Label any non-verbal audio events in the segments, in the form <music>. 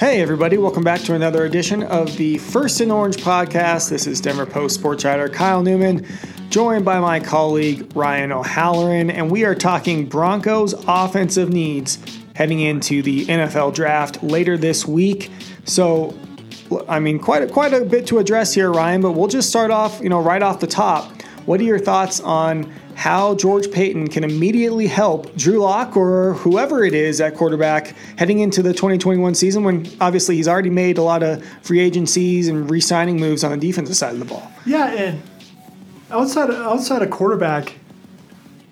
Hey, everybody, welcome back to another edition of the First and Orange podcast. This is Denver Post sports writer Kyle Newman, joined by my colleague Ryan O'Halloran, and we are talking Broncos offensive needs heading into the NFL draft later this week. So, I mean, quite a, quite a bit to address here, Ryan, but we'll just start off, you know, right off the top. What are your thoughts on how George Paton can immediately help Drew Lock or whoever it is at quarterback heading into the 2021 season when obviously he's already made a lot of free agencies and re signing moves on the defensive side of the ball. Yeah, and outside outside of quarterback,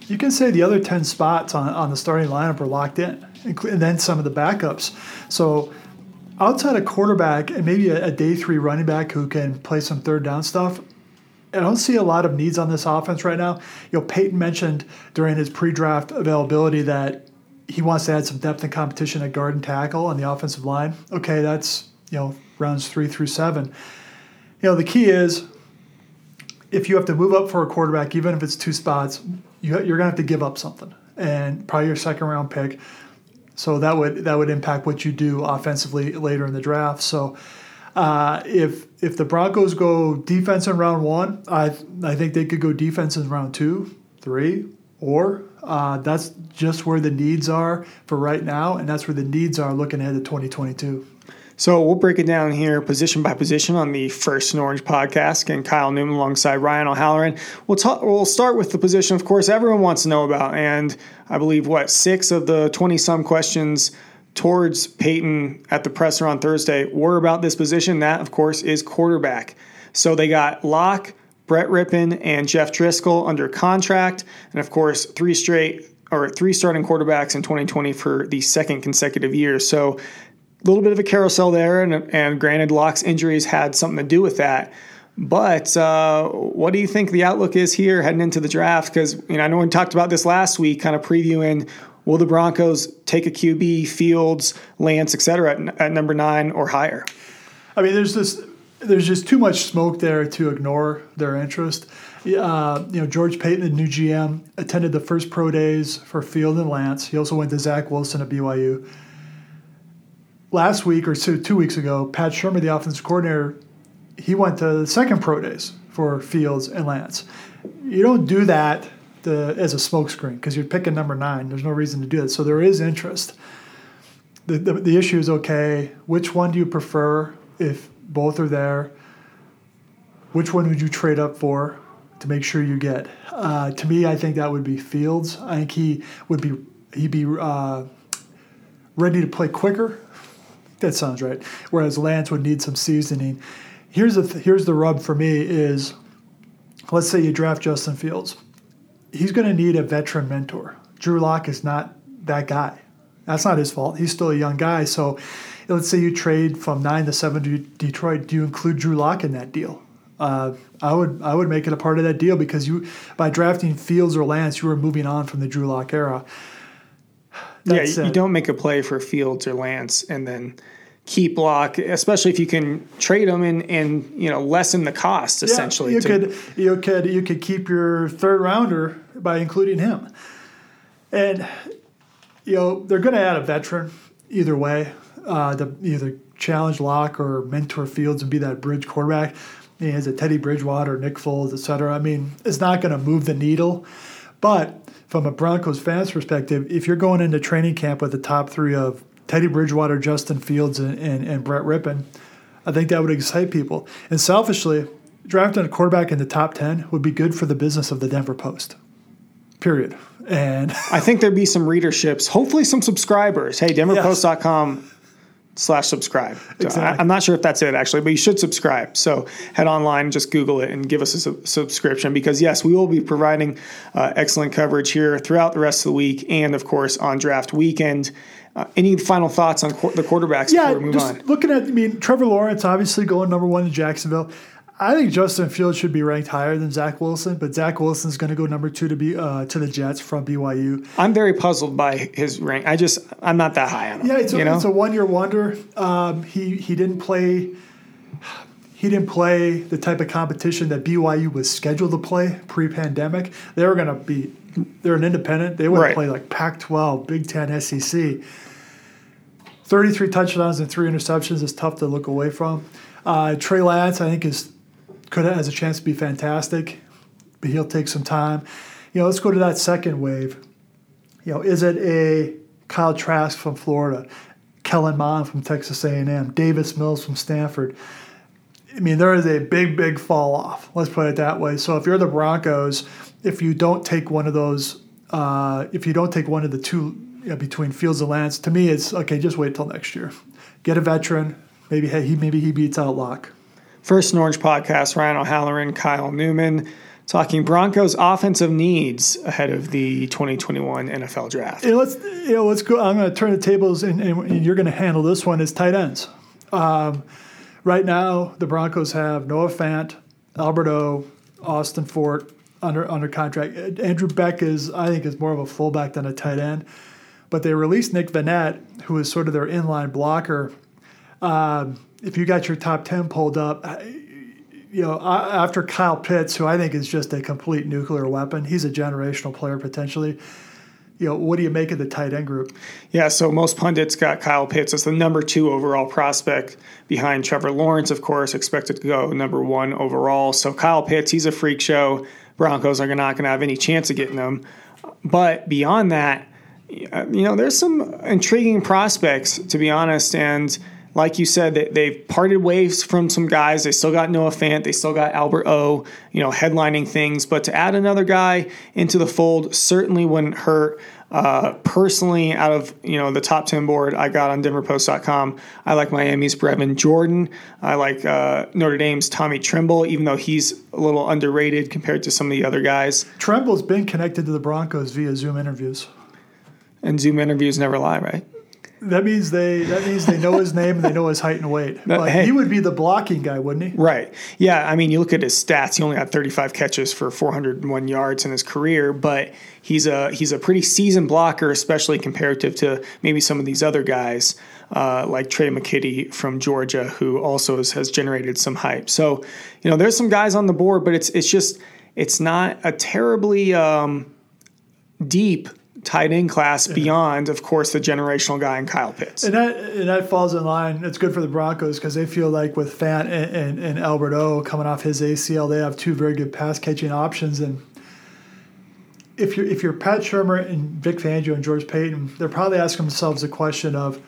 you can say the other 10 spots on, on the starting lineup are locked in, and then some of the backups. So outside of quarterback and maybe a, a day three running back who can play some third down stuff, I don't see a lot of needs on this offense right now. You know, Paton mentioned during his pre-draft availability that he wants to add some depth and competition at guard and tackle on the offensive line. Okay, that's you know rounds three through seven. You know, the key is if you have to move up for a quarterback, even if it's two spots, you, are going to have to give up something, and probably your second round pick. So that would that would impact what you do offensively later in the draft. So uh, if if the Broncos go defense in round one, I I think they could go defense in round two, three, or uh, that's just where the needs are for right now, and that's where the needs are looking ahead to 2022. So we'll break it down here position by position on the First and Orange podcast. And Kyle Newman alongside Ryan O'Halloran. We'll talk. We'll start with the position, of course, everyone wants to know about, and I believe what six of the 20 some questions towards Paton at the presser on Thursday were about this position. That, of course, is quarterback. So they got Lock, Brett Rypien, and Jeff Driskel under contract, and of course, three straight or three starting quarterbacks in 2020 for the second consecutive year. So a little bit of a carousel there, and, and granted, Lock's injuries had something to do with that. But uh, what do you think the outlook is here heading into the draft? Because you know, I know we talked about this last week, kind of previewing Will the Broncos take a QB, Fields, Lance, et cetera, at, at number nine or higher? I mean, there's this. There's just too much smoke there to ignore their interest. Uh, you know, George Paton, the new GM, attended the first pro days for Field and Lance. He also went to Zach Wilson at BYU. Last week or two, two weeks ago, Pat Shurmur, the offensive coordinator, he went to the second pro days for Fields and Lance. You don't do that the, as a smokescreen because you're picking number nine. There's no reason to do that. So there is interest. The, the, the issue is okay, which one do you prefer if both are there? Which one would you trade up for to make sure you get? Uh, to me, I think that would be Fields. I think he would be he'd be uh, ready to play quicker. That sounds right. Whereas Lance would need some seasoning. Here's the th- here's the rub for me is, let's say you draft Justin Fields he's going to need a veteran mentor. Drew Lock is not that guy. That's not his fault. He's still a young guy. So let's say you trade from nine to seven to Detroit. Do you include Drew Lock in that deal? Uh, I would I would make it a part of that deal because you by drafting Fields or Lance, you were moving on from the Drew Lock era. That yeah, you don't make a play for Fields or Lance and then keep Lock, especially if you can trade them and, and you know lessen the cost essentially. Yeah, you to, could you could you could keep your third rounder by including him, and you know they're going to add a veteran either way uh, to either challenge Lock or mentor Fields and be that bridge quarterback. He has a Teddy Bridgewater, Nick Foles, etc. I mean, it's not going to move the needle, but from a Broncos fans perspective, if you're going into training camp with the top three of Teddy Bridgewater, Justin Fields, and, and, and Brett Rypien, I think that would excite people. And selfishly, drafting a quarterback in the top 10 would be good for the business of the Denver Post. Period. And I think there'd be some readerships, hopefully some subscribers. Hey, denverpost.com slash subscribe. Exactly. I, am not sure if that's it actually, but you should subscribe. So head online, just Google it, and give us a su- subscription because yes, we will be providing uh, excellent coverage here throughout the rest of the week, and of course on draft weekend. Uh, any final thoughts on qu- the quarterbacks yeah, before we move just on? Looking at, I mean, Trevor Lawrence obviously going number one in Jacksonville. I think Justin Fields should be ranked higher than Zach Wilson, but Zach Wilson's going to go number two to be uh, to the Jets from BYU. I'm very puzzled by his rank. I just I'm not that high on him. Yeah, it's a, it's a one year wonder. Um, he he didn't play. He didn't play the type of competition that BYU was scheduled to play pre-pandemic. They were going to be. They're an independent. They would right. play like Pac-12, Big Ten, SEC 33 touchdowns and three interceptions is tough to look away from. Uh, Trey Lance, I think, is could has a chance to be fantastic, but he'll take some time. You know, let's go to that second wave. You know, is it a Kyle Trask from Florida, Kellen Mond from Texas A&M, Davis Mills from Stanford? I mean, there is a big, big fall off. Let's put it that way. So if you're the Broncos, if you don't take one of those, uh, if you don't take one of the two you know, between Fields and Lance, to me, it's okay. Just wait till next year. Get a veteran. Maybe hey, he maybe he beats out Lock. First and Orange podcast. Ryan O'Halloran, Kyle Newman, talking Broncos offensive needs ahead of the 2021 NFL Draft. You know, let's you know, let's go. I'm going to turn the tables, and, and you're going to handle this one as tight ends. Um, right now, the Broncos have Noah Fant, Albert O, Austin Fort under under contract. Andrew Beck is, I think, is more of a fullback than a tight end. But they released Nick Vannett, who is sort of their inline blocker. Um, if you got your top 10 pulled up, you know, after Kyle Pitts, who I think is just a complete nuclear weapon, he's a generational player potentially. You know, what do you make of the tight end group? Yeah, so most pundits got Kyle Pitts as the number two overall prospect behind Trevor Lawrence, of course, expected to go number one overall. So Kyle Pitts, he's a freak show. Broncos are not going to have any chance of getting him. But beyond that, uh, you know, there's some intriguing prospects, to be honest. And like you said, they, they've parted ways from some guys. They still got Noah Fant. They still got Albert O, you know, headlining things. But to add another guy into the fold certainly wouldn't hurt. Uh, personally, out of you know the top ten board I got on DenverPost.com, I like Miami's Brevin Jordan. I like uh, Notre Dame's Tommy Tremble, even though he's a little underrated compared to some of the other guys. Tremble's been connected to the Broncos via Zoom interviews. And Zoom interviews never lie, right? That means they that means they know his name and they know his height and weight. But hey, he would be the blocking guy, wouldn't he? Right. Yeah. I mean, you look at his stats. He only had 35 catches for 401 yards in his career, but he's a he's a pretty seasoned blocker, especially comparative to maybe some of these other guys uh, like Tre' McKitty from Georgia, who also has, has generated some hype. So, you know, there's some guys on the board, but it's it's just it's not a terribly um, deep tight end class beyond, of course, the generational guy in Kyle Pitts. And that and that falls in line. It's good for the Broncos because they feel like with Fant and, and, and Albert O coming off his ACL, they have two very good pass catching options. And if you're if you're Pat Shurmur and Vic Fangio and George Paton, they're probably asking themselves the question of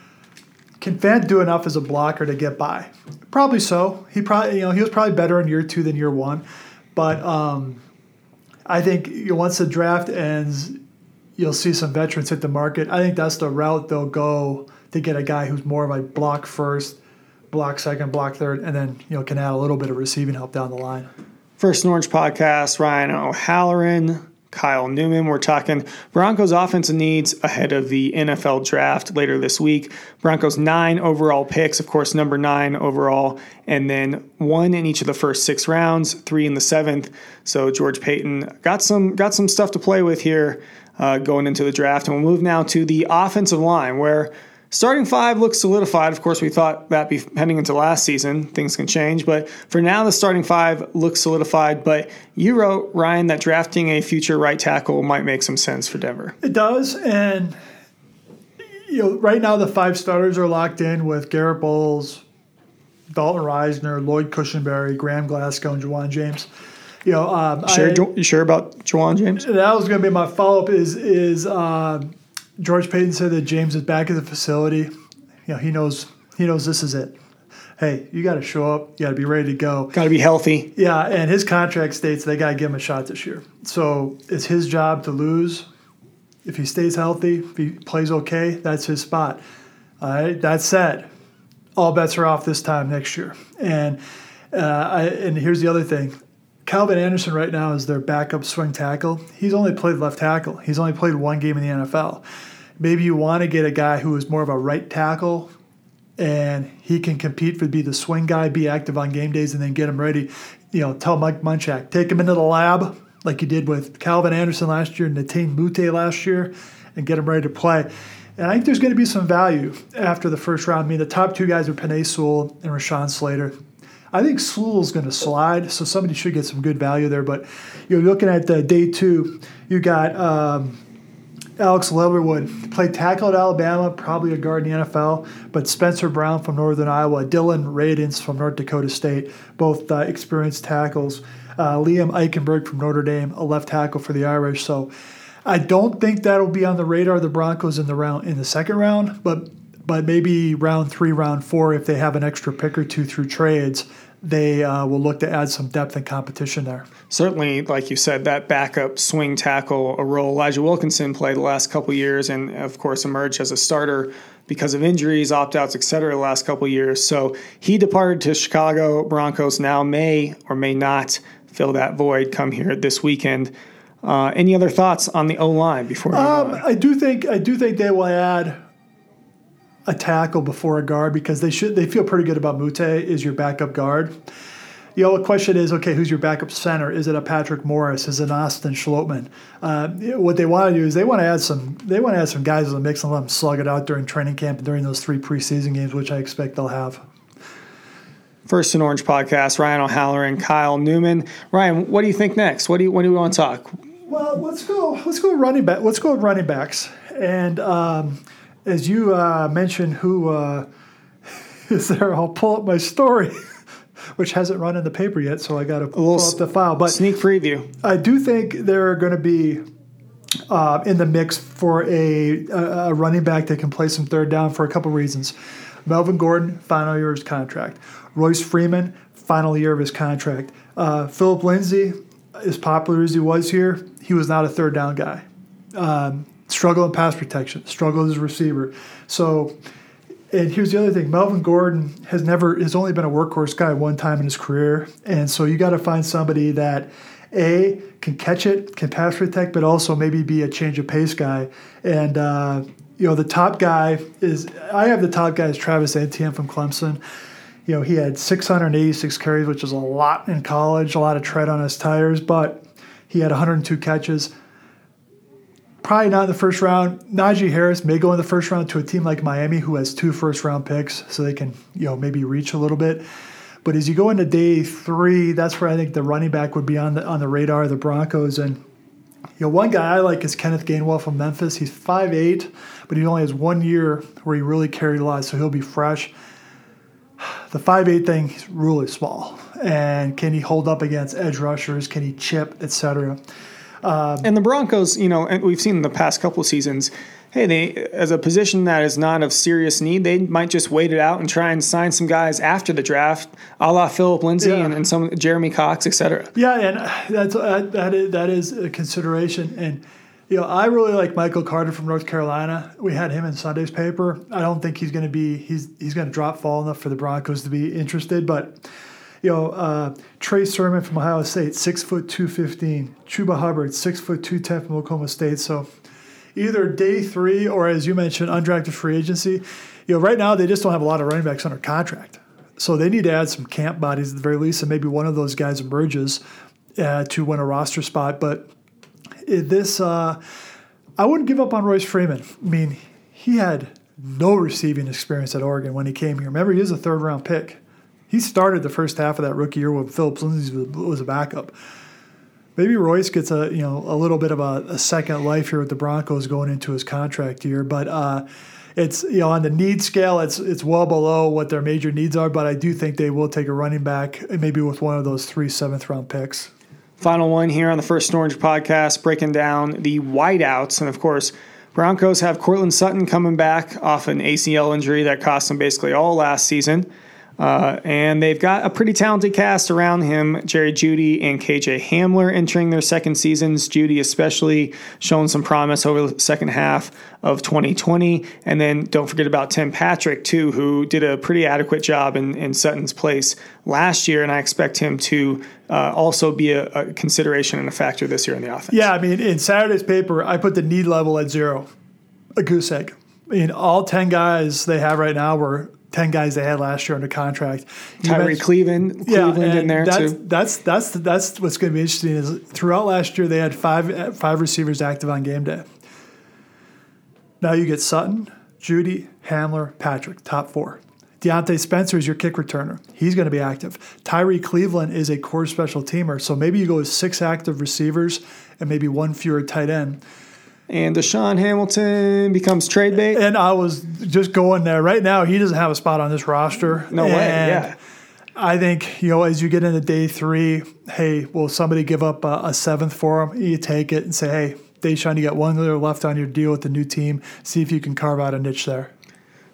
can Fant do enough as a blocker to get by? Probably so. He probably you know he was probably better in year two than year one, but um, I think once the draft ends, you'll see some veterans hit the market. I think that's the route they'll go to get a guy who's more of a block first, block second, block third, and then you know can add a little bit of receiving help down the line. First Orange podcast, Ryan O'Halloran, Kyle Newman. We're talking Broncos offensive needs ahead of the NFL draft later this week. Broncos nine overall picks, of course, number nine overall, and then one in each of the first six rounds, three in the seventh. So George Paton got some got some stuff to play with here uh, going into the draft. And we'll move now to the offensive line, where starting five looks solidified. Of course, we thought that be heading into last season. Things can change, but for now, the starting five looks solidified. But you wrote Ryan that drafting a future right tackle might make some sense for Denver. It does, and you know, right now the five starters are locked in with Garett Bolles, Dalton Risner, Lloyd Cushenberry, Graham Glasgow, and Ja'Wuan James you know, um, sure, I, you sure about Ja'Wuan James? That was going to be my follow up. Is is uh, George Paton said that James is back at the facility. You know, he knows he knows this is it. Hey, you got to show up. You got to be ready to go. Got to be healthy. Yeah, and his contract states they got to give him a shot this year. So it's his job to lose. If he stays healthy, if he plays okay, that's his spot. All right. That said, all bets are off this time next year. And uh, I, and here's the other thing. Calvin Anderson right now is their backup swing tackle. He's only played left tackle. He's only played one game in the NFL. Maybe you want to get a guy who is more of a right tackle and he can compete for be the swing guy, be active on game days, and then get him ready. You know, tell Mike Munchak, take him into the lab like you did with Calvin Anderson last year, Netane Muti last year, and get him ready to play. And I think there's going to be some value after the first round. I mean, the top two guys are Penei Sewell and Rashawn Slater. I think Sewell's going to slide, so somebody should get some good value there. But you're looking at the day two, you got um, Alex Leatherwood played tackle at Alabama, probably a guard in the NFL. But Spencer Brown from Northern Iowa, Dillon Radunz from North Dakota State, both uh, experienced tackles. Uh, Liam Eichenberg from Notre Dame, a left tackle for the Irish. So I don't think that'll be on the radar of the Broncos in the round in the second round, but but maybe round three, round four, if they have an extra pick or two through trades, they uh, will look to add some depth and competition there. Certainly, like you said, that backup swing tackle, a role Elijah Wilkinson played the last couple years, and of course emerged as a starter because of injuries, opt outs, et cetera, the last couple years. So he departed to Chicago Broncos. Now may or may not fill that void come here this weekend. Uh, any other thoughts on the O line before? Um, I do think I do think they will add a tackle before a guard because they should they feel pretty good about Muti is your backup guard. The only question is, okay, who's your backup center? Is it a Patrick Morris? Is it an Austin Schlottmann? Uh, what they want to do is they want to add some they want to add some guys in the mix and let them slug it out during training camp and during those three preseason games, which I expect they'll have. First and Orange podcast, Ryan O'Halloran, Kyle Newman. Ryan, what do you think next? What do you what do we want to talk? Well, let's go. Let's go running back. Let's go with running backs. And um, as you uh, mentioned, who uh, <laughs> is there? I'll pull up my story, <laughs> which hasn't run in the paper yet, so I got to pull up the file. But sneak preview. I do think there are going to be uh, in the mix for a, a, running back that can play some third down for a couple reasons. Melvin Gordon, final year of his contract. Royce Freeman, final year of his contract. Uh, Phillip Lindsay, as popular as he was here, he was not a third down guy. Um, struggle in pass protection, struggle as a receiver. So, and here's the other thing: Melvin Gordon has never has only been a workhorse guy one time in his career, and so you got to find somebody that a can catch it, can pass protect, but also maybe be a change of pace guy. And uh, you know, the top guy is I have the top guy is Travis Etienne from Clemson. You know, he had 686 carries, which is a lot in college, a lot of tread on his tires, but he had 102 catches probably not in the first round. Najee Harris may go in the first round to a team like Miami who has two first round picks, so they can you know maybe reach a little bit. But as you go into day three, that's where I think the running back would be on the on the radar of the Broncos. And you know, one guy I like is Kenneth Gainwell from Memphis. He's 5'8", but he only has one year where he really carried a lot, so he'll be fresh. The 5'8 thing is really small. And can he hold up against edge rushers? Can he chip, etc.? Um, and the Broncos, you know, and we've seen in the past couple of seasons, hey, they as a position that is not of serious need, they might just wait it out and try and sign some guys after the draft, a la Phillip Lindsay yeah. and, and some Jeremy Cox, et cetera. Yeah, and that's uh, that is, that is a consideration. And you know, I really like Michael Carter from North Carolina. We had him in Sunday's paper. I don't think he's going to be he's he's going to drop fall enough for the Broncos to be interested, but you know, uh, Trey Sermon from Ohio State, six foot two fifteen. Chuba Hubbard, six foot two ten from Oklahoma State. So either day three or as you mentioned, undrafted free agency. You know, right now they just don't have a lot of running backs under contract. So they need to add some camp bodies at the very least, and maybe one of those guys emerges uh, to win a roster spot. But this, uh, I wouldn't give up on Royce Freeman. I mean, he had no receiving experience at Oregon when he came here. Remember, he is a third round pick. He started the first half of that rookie year when Phillip Lindsay was a backup. Maybe Royce gets a you know a little bit of a, a second life here with the Broncos going into his contract year, but uh, it's you know on the need scale, it's it's well below what their major needs are. But I do think they will take a running back, maybe with one of those three seventh round picks. Final one here on the First Orange podcast, breaking down the wideouts, and of course. Broncos have Courtland Sutton coming back off an ACL injury that cost them basically all last season. Uh, and they've got a pretty talented cast around him. Jerry Jeudy and KJ Hamler entering their second seasons. Jeudy, especially showing some promise over the second half of 2020. And then don't forget about Tim Patrick, too, who did a pretty adequate job in, in Sutton's place last year. And I expect him to uh, also be a, a consideration and a factor this year in the offense. Yeah, I mean, in Saturday's paper, I put the need level at zero, a goose egg. I mean, all 10 guys they have right now were 10 guys they had last year under contract. Tyree Cleveland, Cleveland yeah, in there that's, too. That's that's that's what's going to be interesting is throughout last year they had five five receivers active on game day. Now you get Sutton, Jeudy, Hamler, Patrick, top four. Diontae Spencer is your kick returner. He's going to be active. Tyree Cleveland is a core special teamer, So maybe you go with six active receivers and maybe one fewer tight end. And DaeSean Hamilton becomes trade bait. And I was just going there. Right now, he doesn't have a spot on this roster. No way. Yeah. I think, you know, as you get into day three, hey, will somebody give up a, a seventh for him? You take it and say, hey, DaeSean, you got one year left on your deal with the new team. See if you can carve out a niche there.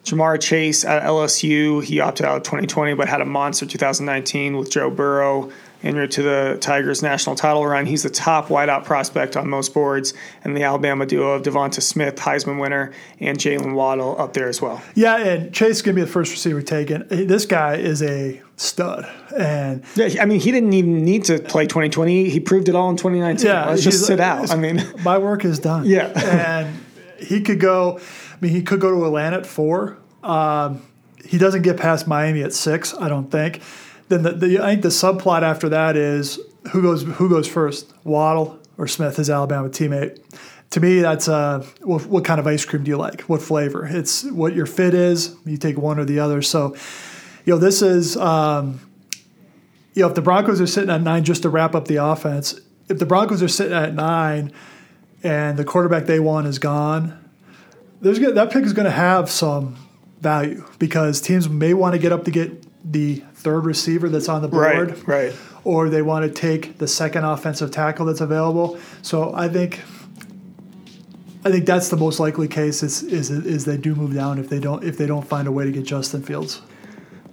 Ja'Marr Chase at LSU, he opted out of 2020, but had a monster 2019 with Joe Burrow en route to the Tigers' national title run. He's the top wideout prospect on most boards, and the Alabama duo of Devonta Smith, Heisman winner, and Jaylen Waddle up there as well. Yeah, and Chase is going to be the first receiver taken. This guy is a stud, and yeah, I mean, he didn't even need to play 2020. He proved it all in 2019. Yeah, let's just sit out. I mean, <laughs> my work is done. Yeah, and he could go. I mean, he could go to Atlanta at four. Um, he doesn't get past Miami at six, I don't think. Then the, the, I think the subplot after that is who goes who goes first, Waddle or Smith, his Alabama teammate. To me, that's uh, what, what kind of ice cream do you like? What flavor? It's what your fit is. You take one or the other. So, you know, this is, um, you know, if the Broncos are sitting at nine just to wrap up the offense, if the Broncos are sitting at nine and the quarterback they want is gone, there's that pick is going to have some value because teams may want to get up to get the third receiver that's on the board, right? Right. Or they want to take the second offensive tackle that's available. So I think, I think that's the most likely case is is is they do move down if they don't if they don't find a way to get Justin Fields.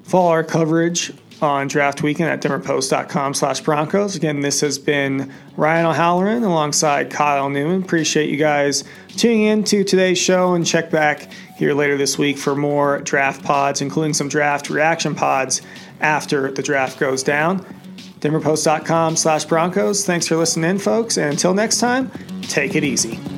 Follow our coverage on draft weekend at denverpost.com slash broncos. Again this has been ryan o'halloran alongside kyle newman. Appreciate you guys tuning in to today's show and check back here later this week for more draft pods including some draft reaction pods after the draft goes down. Denverpost.com slash broncos. Thanks for listening in folks and until next time take it easy